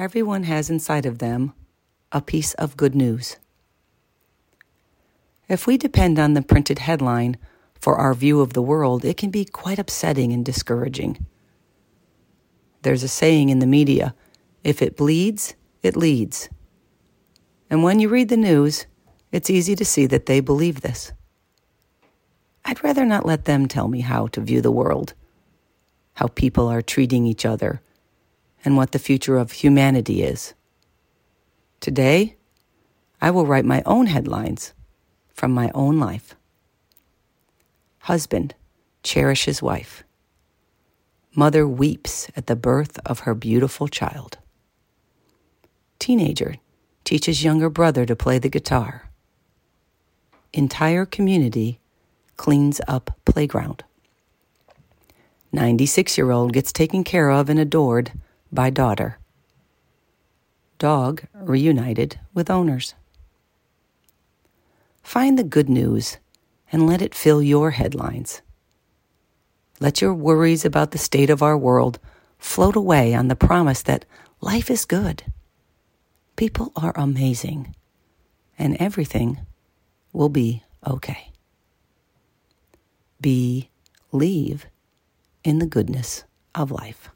Everyone has inside of them a piece of good news. If we depend on the printed headline for our view of the world, it can be quite upsetting and discouraging. There's a saying in the media if it bleeds, it leads. And when you read the news, it's easy to see that they believe this. I'd rather not let them tell me how to view the world, how people are treating each other, and what the future of humanity is. Today, I will write my own headlines from my own life. Husband cherishes wife. Mother weeps at the birth of her beautiful child. Teenager teaches younger brother to play the guitar. Entire community cleans up playground. 96 year old gets taken care of and adored by daughter. Dog reunited with owners. Find the good news and let it fill your headlines. Let your worries about the state of our world float away on the promise that life is good. People are amazing, and everything will be okay. Believe in the goodness of life.